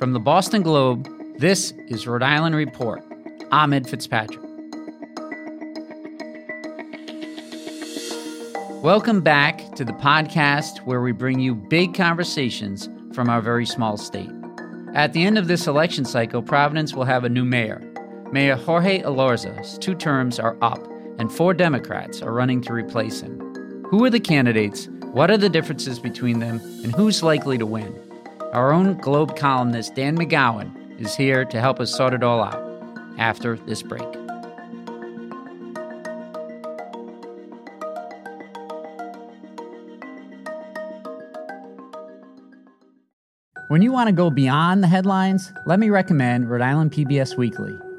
From the Boston Globe, this is Rhode Island Report. I'm Ed Fitzpatrick. Welcome back to the podcast where we bring you big conversations from our very small state. At the end of this election cycle, Providence will have a new mayor. Mayor Jorge Elorza's two terms are up, and four Democrats are running to replace him. Who are the candidates? What are the differences between them? And who's likely to win? Our own Globe columnist Dan McGowan is here to help us sort it all out after this break. When you want to go beyond the headlines, let me recommend Rhode Island PBS Weekly.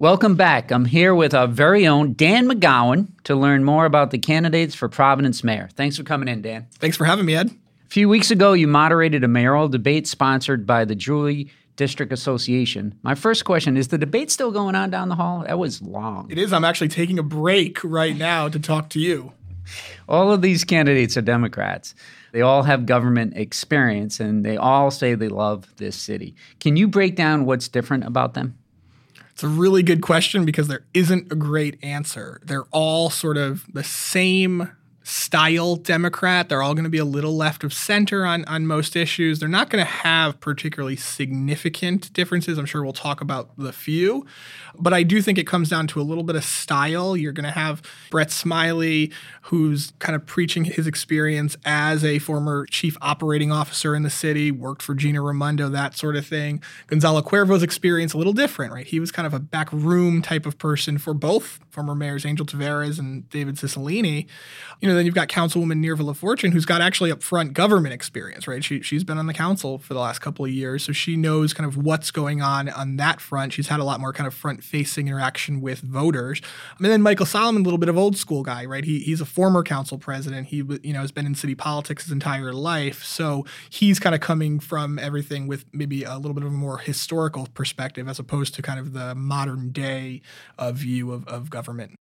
Welcome back. I'm here with our very own Dan McGowan to learn more about the candidates for Providence Mayor. Thanks for coming in, Dan. Thanks for having me, Ed. A few weeks ago, you moderated a mayoral debate sponsored by the Jewelry District Association. My first question is the debate still going on down the hall? That was long. It is. I'm actually taking a break right now to talk to you. All of these candidates are Democrats. They all have government experience and they all say they love this city. Can you break down what's different about them? It's a really good question because there isn't a great answer. They're all sort of the same style Democrat. They're all going to be a little left of center on, on most issues. They're not going to have particularly significant differences. I'm sure we'll talk about the few. But I do think it comes down to a little bit of style. You're going to have Brett Smiley, who's kind of preaching his experience as a former chief operating officer in the city, worked for Gina Raimondo, that sort of thing. Gonzalo Cuervo's experience a little different, right? He was kind of a back room type of person for both former mayors Angel Taveras and David Cicilline. You know, then you've got Councilwoman Nirva LaFortune, who's got actually upfront government experience, right? She, she's been on the council for the last couple of years, so she knows kind of what's going on on that front. She's had a lot more kind of front facing interaction with voters. And then Michael Solomon, a little bit of old school guy, right? He, he's a former council president. He you know has been in city politics his entire life, so he's kind of coming from everything with maybe a little bit of a more historical perspective as opposed to kind of the modern day uh, view of, of government.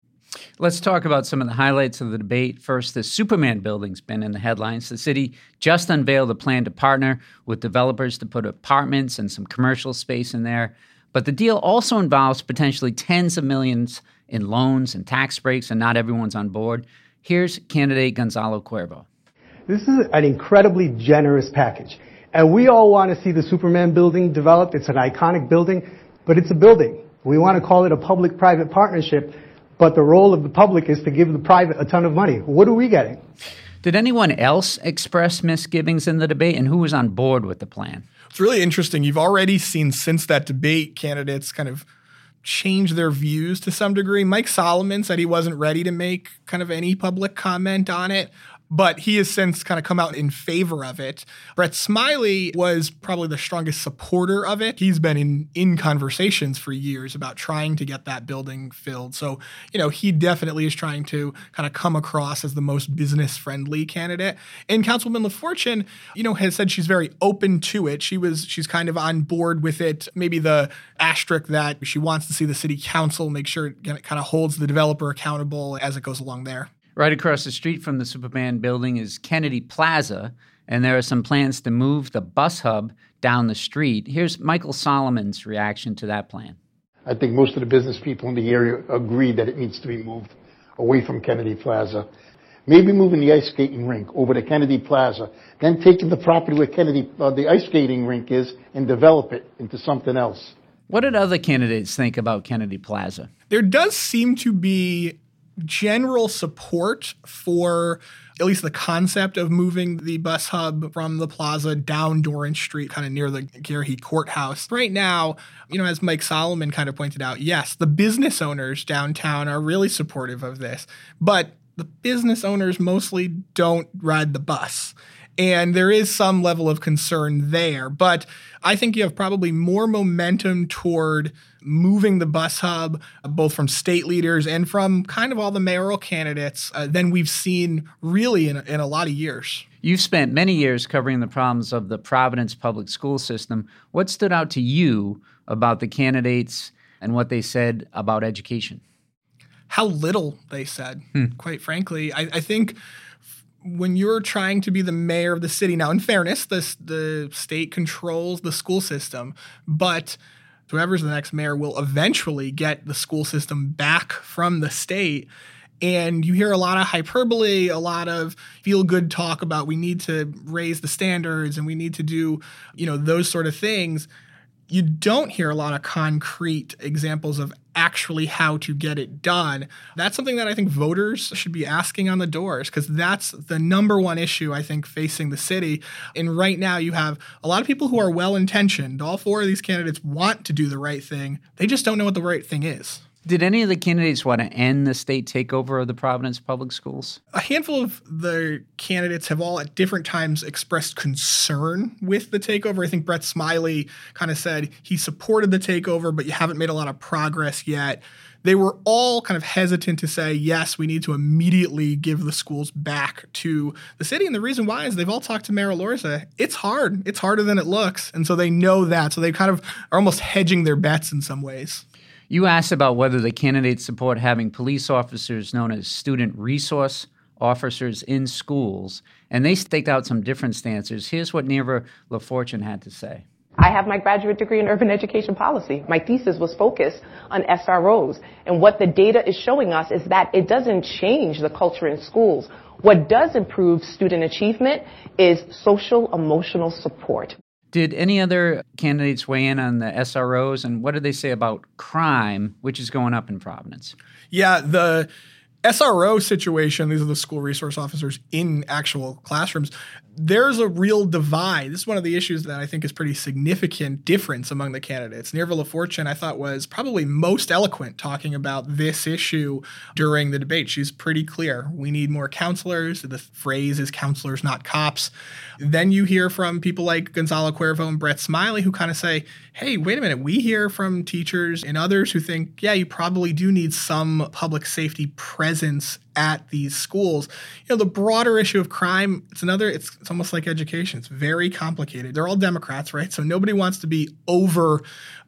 Let's talk about some of the highlights of the debate. First, the Superman building's been in the headlines. The city just unveiled a plan to partner with developers to put apartments and some commercial space in there. But the deal also involves potentially tens of millions in loans and tax breaks, and not everyone's on board. Here's candidate Gonzalo Cuervo. This is an incredibly generous package. And we all want to see the Superman building developed. It's an iconic building, but it's a building. We want to call it a public private partnership, but the role of the public is to give the private a ton of money. What are we getting? Did anyone else express misgivings in the debate, and who was on board with the plan? It's really interesting. You've already seen since that debate candidates kind of change their views to some degree. Mike Solomon said he wasn't ready to make kind of any public comment on it but he has since kind of come out in favor of it. Brett Smiley was probably the strongest supporter of it. He's been in in conversations for years about trying to get that building filled. So, you know, he definitely is trying to kind of come across as the most business friendly candidate. And Councilwoman LaFortune, you know, has said she's very open to it. She was she's kind of on board with it. Maybe the asterisk that she wants to see the city council make sure it kind of holds the developer accountable as it goes along there. Right across the street from the Superman building is Kennedy Plaza, and there are some plans to move the bus hub down the street. Here's Michael Solomon's reaction to that plan. I think most of the business people in the area agree that it needs to be moved away from Kennedy Plaza. maybe moving the ice skating rink over to Kennedy Plaza, then taking the property where Kennedy, uh, the ice skating rink is, and develop it into something else. What did other candidates think about Kennedy Plaza? There does seem to be general support for at least the concept of moving the bus hub from the plaza down Dorrance Street, kind of near the Garrahy Courthouse. Right now, you know, as Mike Solomon kind of pointed out, yes, the business owners downtown are really supportive of this, but the business owners mostly don't ride the bus. And there is some level of concern there. But I think you have probably more momentum toward moving the bus hub, both from state leaders and from kind of all the mayoral candidates, uh, than we've seen really in, in a lot of years. You've spent many years covering the problems of the Providence public school system. What stood out to you about the candidates and what they said about education? How little they said, hmm. quite frankly. I, I think when you're trying to be the mayor of the city now in fairness the, the state controls the school system but whoever's the next mayor will eventually get the school system back from the state. And you hear a lot of hyperbole a lot of feel good talk about we need to raise the standards and we need to do you know those sort of things you don't hear a lot of concrete examples of actually how to get it done. That's something that I think voters should be asking on the doors because that's the number one issue I think facing the city. And right now, you have a lot of people who are well intentioned. All four of these candidates want to do the right thing, they just don't know what the right thing is. Did any of the candidates want to end the state takeover of the Providence public schools? A handful of the candidates have all at different times expressed concern with the takeover. I think Brett Smiley kind of said he supported the takeover, but you haven't made a lot of progress yet. They were all kind of hesitant to say, yes, we need to immediately give the schools back to the city. And the reason why is they've all talked to Mayor Elorza. It's hard. It's harder than it looks. And so they know that. So they kind of are almost hedging their bets in some ways. You asked about whether the candidates support having police officers known as student resource officers in schools, and they staked out some different stances. Here's what Nirva LaFortune had to say. I have my graduate degree in urban education policy. My thesis was focused on SROs. And what the data is showing us is that it doesn't change the culture in schools. What does improve student achievement is social emotional support. Did any other candidates weigh in on the SROs and what did they say about crime, which is going up in Providence? Yeah, the SRO situation, these are the school resource officers in actual classrooms there's a real divide. This is one of the issues that I think is pretty significant difference among the candidates. Nirva LaFortune, I thought, was probably most eloquent talking about this issue during the debate. She's pretty clear. We need more counselors. The phrase is counselors, not cops. Then you hear from people like Gonzalo Cuervo and Brett Smiley who kind of say, hey, wait a minute. We hear from teachers and others who think, yeah, you probably do need some public safety presence at these schools. You know, the broader issue of crime, it's another, it's, it's almost like education. It's very complicated. They're all Democrats, right? So nobody wants to be over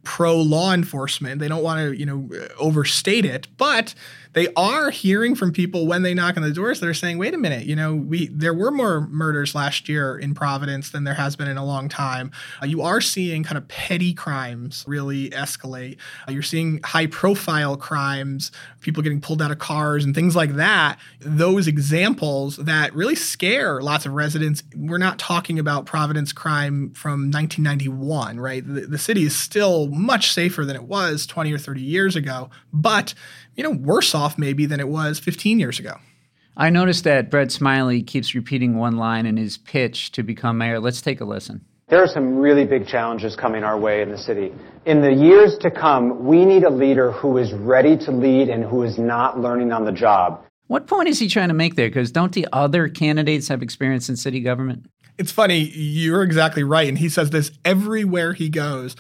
pro law enforcement. They don't want to, you know, overstate it, but they are hearing from people when they knock on the doors that are saying, "Wait a minute, you know, we there were more murders last year in Providence than there has been in a long time. Uh, you are seeing kind of petty crimes really escalate. Uh, you're seeing high-profile crimes, people getting pulled out of cars and things like that. Those examples that really scare lots of residents. We're not talking about Providence crime from 1991, right? The, the city is still much safer than it was 20 or 30 years ago, but you know, worse off maybe than it was 15 years ago. I noticed that Brett Smiley keeps repeating one line in his pitch to become mayor. Let's take a listen. There are some really big challenges coming our way in the city. In the years to come, we need a leader who is ready to lead and who is not learning on the job. What point is he trying to make there? Because don't the other candidates have experience in city government? It's funny. You're exactly right. And he says this everywhere he goes.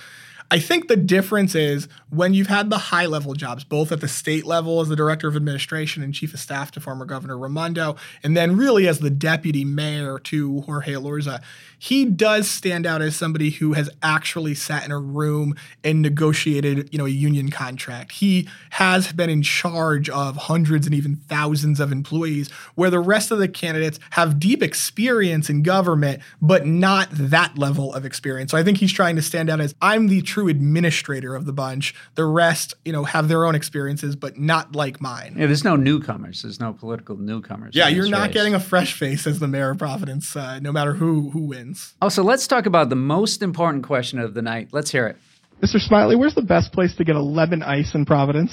I think the difference is when you've had the high level jobs, both at the state level as the director of administration and chief of staff to former Governor Raimondo, and then really as the deputy mayor to Jorge Elorza, he does stand out as somebody who has actually sat in a room and negotiated, you know, a union contract. He has been in charge of hundreds and even thousands of employees, where the rest of the candidates have deep experience in government, but not that level of experience. So I think he's trying to stand out as I'm the true true administrator of the bunch. The rest, you know, have their own experiences, but not like mine. Yeah, there's no newcomers. There's no political newcomers. Yeah, you're not race. getting a fresh face as the mayor of Providence, uh, no matter who who wins. Oh, so let's talk about the most important question of the night. Let's hear it. Mr. Smiley, where's the best place to get a lemon ice in Providence?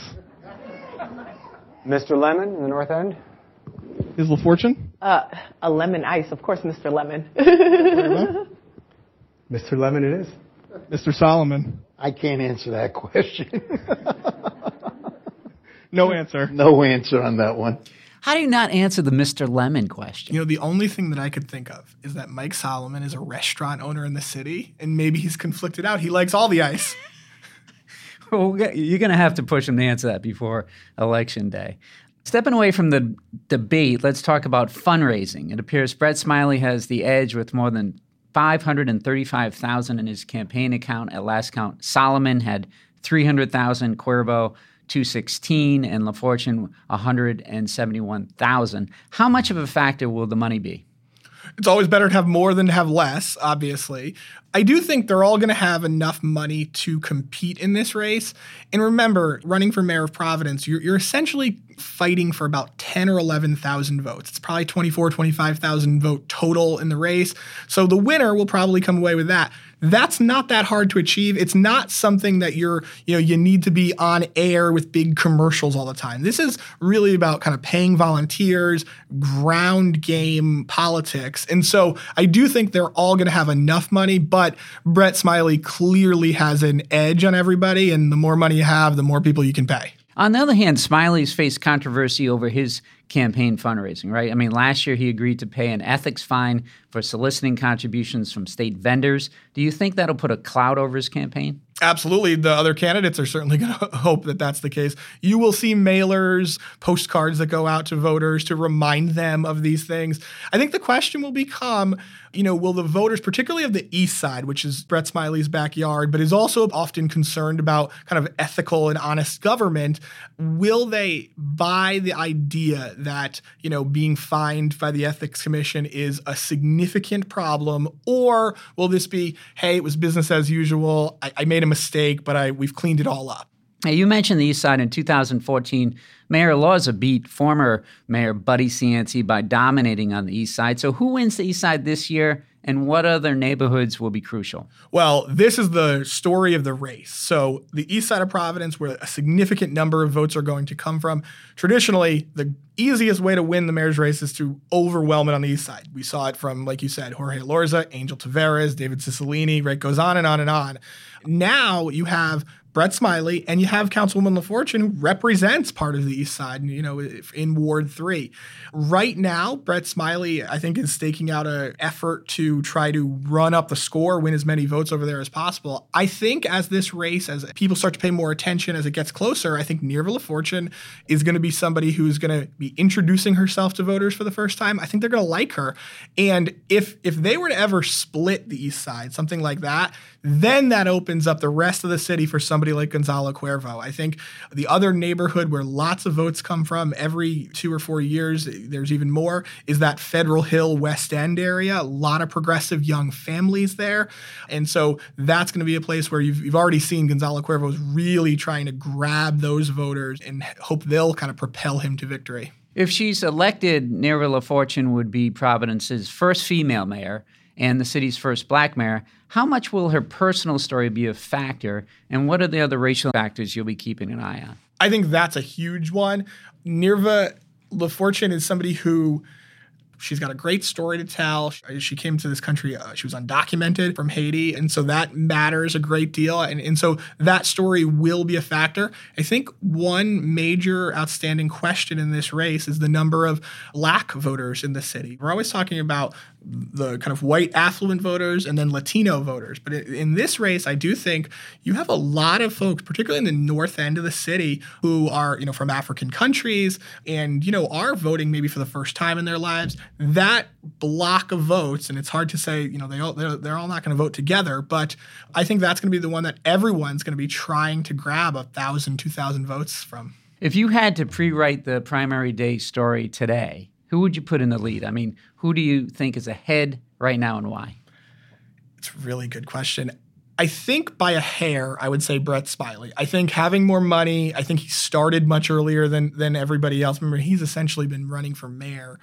Mr. Lemon in the North End? Is LaFortune? Uh, a lemon ice, of course, Mr. Lemon. Mr. Lemon it is. Mr. Solomon? I can't answer that question. No answer. no answer on that one. How do you not answer the Mr. Lemon question? You know, the only thing that I could think of is that Mike Solomon is a restaurant owner in the city, and maybe he's conflicted out. He likes all the ice. Well, you're going to have to push him to answer that before election day. Stepping away from the debate, let's talk about fundraising. It appears Brett Smiley has the edge with more than 535,000 in his campaign account at last count. Solomon had 300,000, Cuervo 216, and LaFortune 171,000. How much of a factor will the money be? It's always better to have more than to have less, obviously. I do think they're all going to have enough money to compete in this race. And remember, running for mayor of Providence, you're, you're essentially fighting for about 10 or 11,000 votes. It's probably 24, 25,000 vote total in the race. So the winner will probably come away with that. That's not that hard to achieve. It's not something that you're, you know, you need to be on air with big commercials all the time. This is really about kind of paying volunteers, ground game politics. And so I do think they're all going to have enough money, but Brett Smiley clearly has an edge on everybody. And the more money you have, the more people you can pay. On the other hand, Smiley's faced controversy over his campaign fundraising, right? I mean, last year he agreed to pay an ethics fine for soliciting contributions from state vendors. Do you think that'll put a cloud over his campaign? Absolutely. The other candidates are certainly going to hope that that's the case. You will see mailers, postcards that go out to voters to remind them of these things. I think the question will become, you know, will the voters, particularly of the East Side, which is Brett Smiley's backyard, but is also often concerned about kind of ethical and honest government, will they buy the idea that, you know, being fined by the Ethics Commission is a significant problem? Or will this be, hey, it was business as usual. I, I made a mistake, but I we've cleaned it all up. Hey, you mentioned the East Side in 2014. Mayor Elorza beat former Mayor Buddy Cianci by dominating on the East Side. So, who wins the East Side this year, and what other neighborhoods will be crucial? Well, this is the story of the race. So, the east side of Providence, where a significant number of votes are going to come from, traditionally, the easiest way to win the mayor's race is to overwhelm it on the east side. We saw it from, like you said, Jorge Elorza, Angel Taveras, David Cicilline, right? Goes on and on and on. Now you have Brett Smiley, and you have Councilwoman LaFortune, who represents part of the East Side, you know, in Ward 3. Right now, Brett Smiley, I think, is staking out an effort to try to run up the score, win as many votes over there as possible. I think as this race, as people start to pay more attention as it gets closer, I think Nirva LaFortune is going to be somebody who's going to be introducing herself to voters for the first time. I think they're going to like her. And if if they were to ever split the East Side, something like that, then that opens up the rest of the city for somebody like Gonzalo Cuervo. I think the other neighborhood where lots of votes come from every two or four years, there's even more, is that Federal Hill West End area. A lot of progressive young families there. And so that's going to be a place where you've, you've already seen Gonzalo Cuervo is really trying to grab those voters and hope they'll kind of propel him to victory. If she's elected, Nirva LaFortune would be Providence's first female mayor and the city's first black mayor. How much will her personal story be a factor, and what are the other racial factors you'll be keeping an eye on? I think that's a huge one. Nirva LaFortune is somebody who she's got a great story to tell. She came to this country, uh, she was undocumented from Haiti, and so that matters a great deal. And, and so that story will be a factor. I think one major outstanding question in this race is the number of black voters in the city. We're always talking about the kind of white affluent voters and then Latino voters. But in this race, I do think you have a lot of folks, particularly in the north end of the city, who are, you know, from African countries and, you know, are voting maybe for the first time in their lives. That block of votes, and it's hard to say, you know, they all, they're, they're all not going to vote together, but I think that's going to be the one that everyone's going to be trying to grab a thousand, two thousand votes from. If you had to pre-write the primary day story today, who would you put in the lead? I mean, who do you think is ahead right now and why? It's a really good question. I think by a hair, I would say Brett Smiley. I think having more money, I think he started much earlier than than everybody else. Remember, he's essentially been running for mayor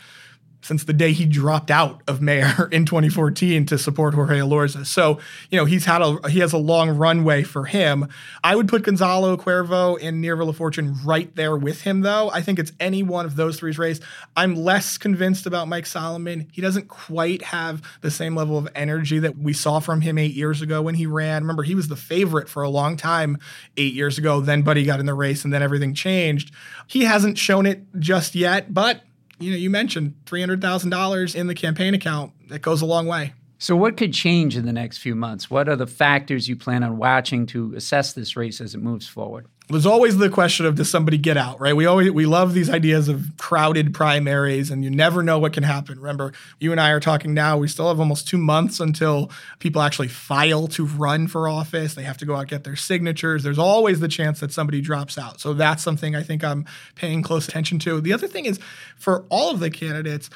since the day he dropped out of mayor in 2014 to support Jorge Elorza. So, you know, he's had a he has a long runway for him. I would put Gonzalo Cuervo and Nirva LaFortune right there with him, though. I think it's any one of those three's race. I'm less convinced about Mike Solomon. He doesn't quite have the same level of energy that we saw from him eight years ago when he ran. Remember, he was the favorite for a long time eight years ago. Then Buddy got in the race and then everything changed. He hasn't shown it just yet, but you know, you mentioned $300,000 in the campaign account. That goes a long way. So, what could change in the next few months? What are the factors you plan on watching to assess this race as it moves forward? There's always the question of does somebody get out, right? We always we love these ideas of crowded primaries, and you never know what can happen. Remember, you and I are talking now. We still have almost two months until people actually file to run for office. They have to go out get their signatures. There's always the chance that somebody drops out. So that's something I think I'm paying close attention to. The other thing is for all of the candidates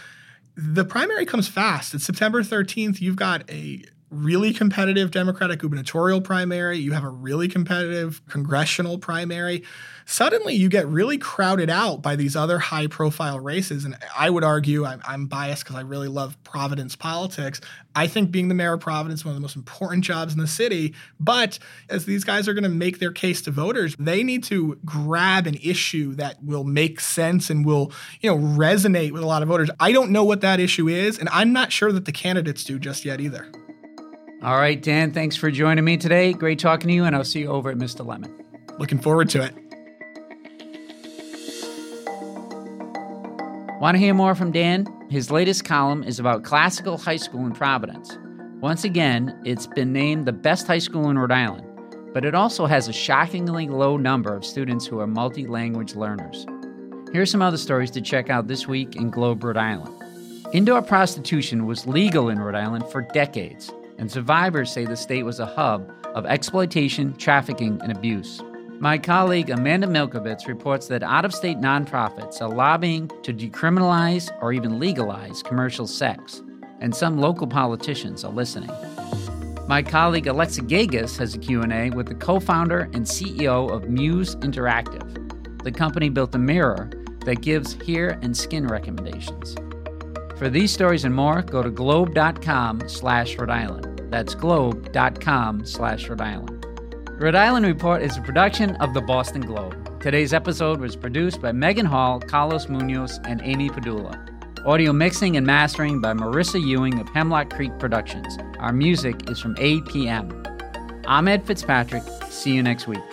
the primary comes fast. It's September 13th. You've got a really competitive Democratic gubernatorial primary, you have a really competitive congressional primary. Suddenly, you get really crowded out by these other high profile races. And I would argue, I'm, I'm biased because I really love Providence politics. I think being the mayor of Providence is one of the most important jobs in the city. But as these guys are going to make their case to voters, they need to grab an issue that will make sense and will, you know, resonate with a lot of voters. I don't know what that issue is, and I'm not sure that the candidates do just yet either. All right, Dan, thanks for joining me today. Great talking to you, and I'll see you over at Mr. Lemon. Looking forward to it. Want to hear more from Dan? His latest column is about classical high school in Providence. Once again, it's been named the best high school in Rhode Island, but it also has a shockingly low number of students who are multi language learners. Here are some other stories to check out this week in Globe, Rhode Island. Indoor prostitution was legal in Rhode Island for decades and survivors say the state was a hub of exploitation, trafficking, and abuse. My colleague Amanda Milkovits reports that out of state nonprofits are lobbying to decriminalize or even legalize commercial sex, and some local politicians are listening. My colleague Alexa Gagosz has a Q&A with the co-founder and CEO of Muse Interactive. The company built a mirror that gives hair and skin recommendations. For these stories and more, go to globe.com slash Rhode Island. That's globe.com slash Rhode Island. Rhode Island Report is a production of the Boston Globe. Today's episode was produced by Megan Hall, Carlos Munoz, and Amy Padula. Audio mixing and mastering by Marissa Ewing of Hemlock Creek Productions. Our music is from APM. I'm Ed Fitzpatrick. See you next week.